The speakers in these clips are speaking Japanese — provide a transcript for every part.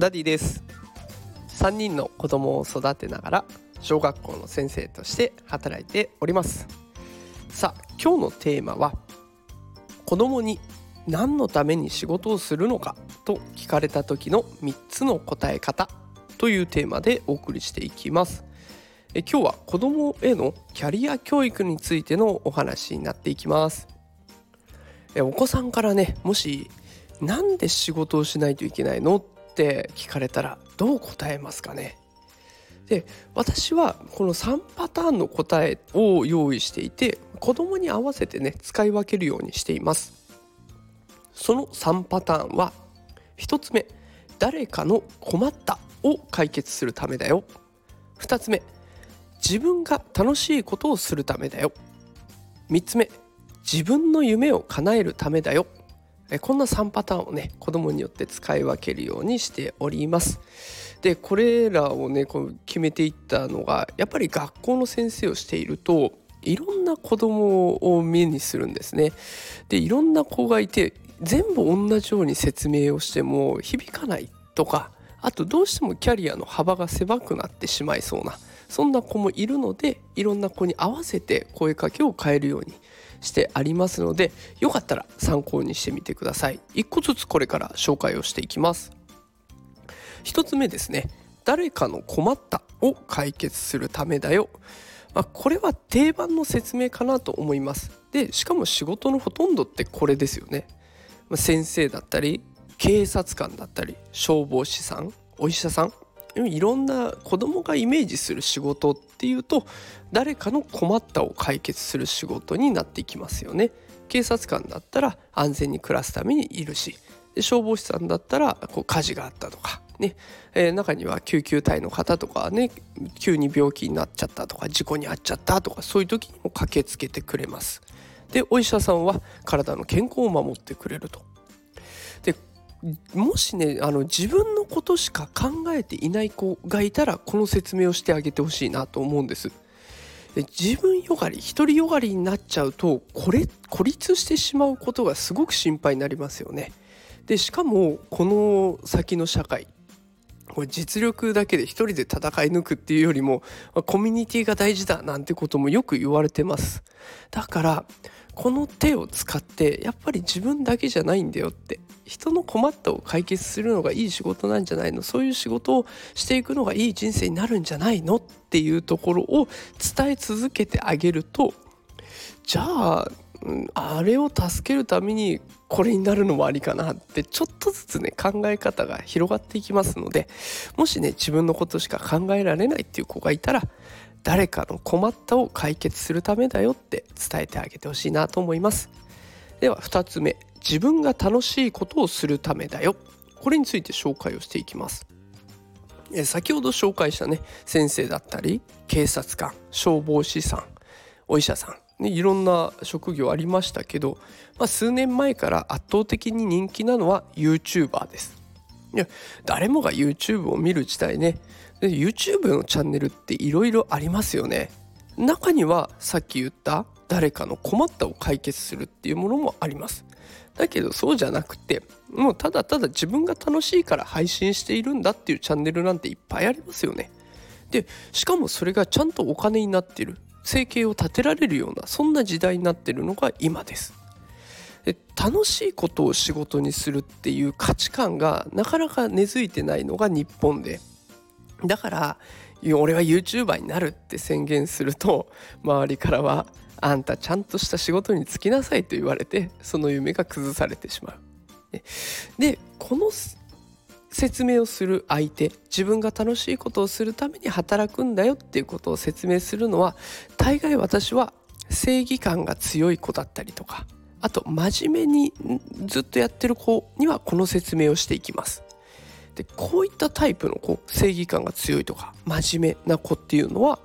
ダディです。3人の子供を育てながら小学校の先生として働いております。さあ今日のテーマは子供に何のために仕事をするのかと聞かれた時の3つの答え方というテーマでお送りしていきます。え今日は子供へのキャリア教育についてのお話になっていきます。えお子さんからねもしなんで仕事をしないといけないのっって聞かれたらどう答えますかね？で私はこの3パターンの答えを用意していて子供に合わせてね使い分けるようにしています。その3パターンは1つ目誰かの困ったを解決するためだよ。2つ目自分が楽しいことをするためだよ。3つ目自分の夢を叶えるためだよ。こんな3パターンをね子供によって使い分けるようにしております。でこれらをねこう決めていったのがやっぱり学校の先生をしているといろんな子供を目にするんですね。でいろんな子がいて全部同じように説明をしても響かないとかあとどうしてもキャリアの幅が狭くなってしまいそうなそんな子もいるのでいろんな子に合わせて声かけを変えるようにしてありますのでよかったら参考にしてみてください。一個ずつこれから紹介をしていきます。一つ目ですね。誰かの困ったを解決するためだよ。まあ、これは定番の説明かなと思います。でしかも仕事のほとんどってこれですよね、まあ、先生だったり警察官だったり消防士さんお医者さんいろんな子供がイメージする仕事っていうと誰かの困ったを解決する仕事になっていきますよね。警察官だったら安全に暮らすためにいるし消防士さんだったらこう火事があったとかね、えー、中には救急隊の方とかね急に病気になっちゃったとか事故に遭っちゃったとかそういう時にも駆けつけてくれます。でお医者さんは体の健康を守ってくれると。でもしねあの自分のことしか考えていない子がいたらこの説明をしてあげてほしいなと思うんです。で自分よがり独りよがりになっちゃうとこれ孤立してしまうことがすごく心配になりますよね。でしかもこの先の社会これ実力だけで一人で戦い抜くっていうよりもコミュニティが大事だなんてこともよく言われてますだからこの手を使ってやっぱり自分だけじゃないんだよって人の困ったを解決するのがいい仕事なんじゃないの？そういう仕事をしていくのがいい人生になるんじゃないの？っていうところを伝え続けてあげるとじゃああれを助けるためにこれになるのもありかなってちょっとずつね考え方が広がっていきますのでもしね自分のことしか考えられないっていう子がいたら誰かの困ったを解決するためだよって伝えてあげてほしいなと思います。では2つ目。自分が楽しいことをするためだよ。これについて紹介をしていきます。先ほど紹介したね先生だったり警察官消防士さんお医者さん、ね、いろんな職業ありましたけど、まあ、数年前から圧倒的に人気なのは YouTuber です。いや誰もが YouTube を見る時代ねで YouTube のチャンネルっていろいろありますよね。中にはさっき言った誰かの困ったを解決するっていうものもあります。だけどそうじゃなくてもうただただ自分が楽しいから配信しているんだっていうチャンネルなんていっぱいありますよね。でしかもそれがちゃんとお金になってる生計を立てられるようなそんな時代になってるのが今です。で楽しいことを仕事にするっていう価値観がなかなか根付いてないのが日本で。だから俺は YouTuber になるって宣言すると周りからはあんたちゃんとした仕事に就きなさいと言われてその夢が崩されてしまう。でこの説明をする相手自分が楽しいことをするために働くんだよっていうことを説明するのは大概私は正義感が強い子だったりとかあと真面目にずっとやってる子にはこの説明をしていきます。でこういったタイプの子正義感が強いとか真面目な子っていうのは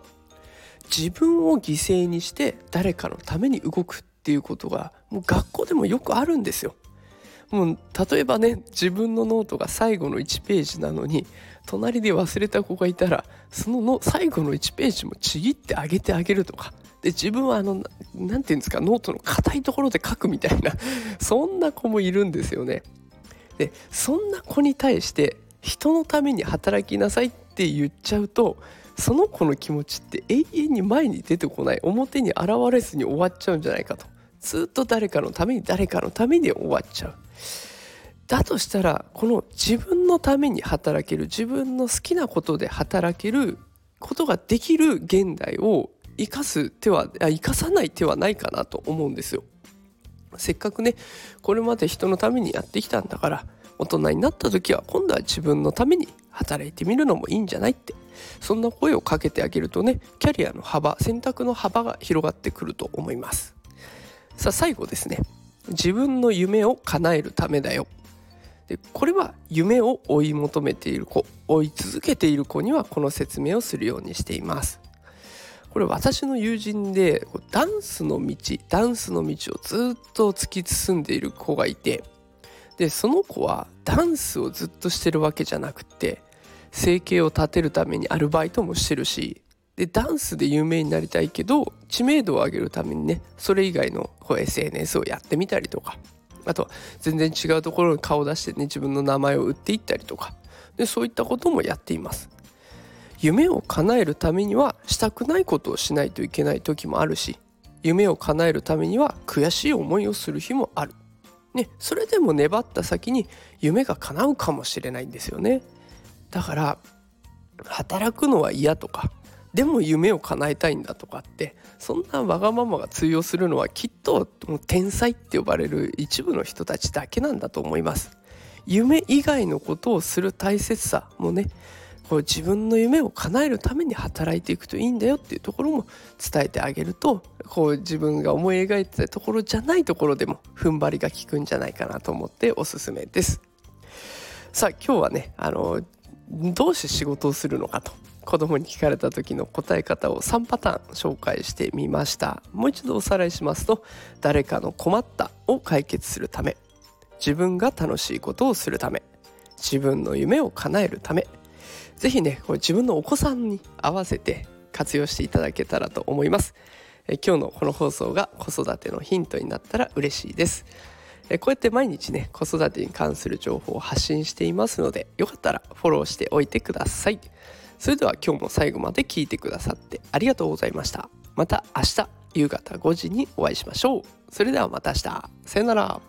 自分を犠牲にして誰かのために動くっていうことがもう学校でもよくあるんですよ。もう例えばね自分のノートが最後の1ページなのに隣で忘れた子がいたらそのの最後の1ページもちぎってあげてあげるとかで自分はあの何て言うんですかノートの硬いところで書くみたいなそんな子もいるんですよね。でそんな子に対して人のために働きなさいって言っちゃうとその子の気持ちって永遠に前に出てこない。表に現れずに終わっちゃうんじゃないかと。ずっと誰かのために誰かのために終わっちゃう。だとしたらこの自分のために働ける自分の好きなことで働けることができる現代を生かす手は生かさない手はないかなと思うんですよ。せっかくねこれまで人のためにやってきたんだから大人になった時は今度は自分のために働いてみるのもいいんじゃないって。そんな声をかけてあげるとねキャリアの幅選択の幅が広がってくると思います。さあ最後ですね。自分の夢を叶えるためだよ。でこれは夢を追い求めている子追い続けている子にはこの説明をするようにしています。これ私の友人でダンスの道ダンスの道をずっと突き進んでいる子がいてでその子はダンスをずっとしてるわけじゃなくて生計を立てるためにアルバイトもしてるしでダンスで有名になりたいけど知名度を上げるためにねそれ以外の SNS をやってみたりとかあと全然違うところに顔を出してね自分の名前を売っていったりとかでそういったこともやっています。夢を叶えるためにはしたくないことをしないといけない時もあるし夢を叶えるためには悔しい思いをする日もある。ね、それでも粘った先に夢が叶うかもしれないんですよね。だから働くのは嫌とかでも夢を叶えたいんだとかってそんなわがままが通用するのはきっともう天才って呼ばれる一部の人たちだけなんだと思います。夢以外のことをする大切さもねこう自分の夢を叶えるために働いていくといいんだよっていうところも伝えてあげるとこう自分が思い描いてたところじゃないところでも踏ん張りが効くんじゃないかなと思っておすすめです。さあ今日はねあのどうして仕事をするのかと子供に聞かれた時の答え方を3パターン紹介してみましたもう一度おさらいしますと誰かの困ったを解決するため自分が楽しいことをするため自分の夢を叶えるためぜひねこれ自分のお子さんに合わせて活用していただけたらと思います。え今日のこの放送が子育てのヒントになったら嬉しいです。えこうやって毎日ね子育てに関する情報を発信していますのでよかったらフォローしておいてください。それでは今日も最後まで聞いてくださってありがとうございました。また明日夕方5時にお会いしましょう。それではまた明日。さよなら。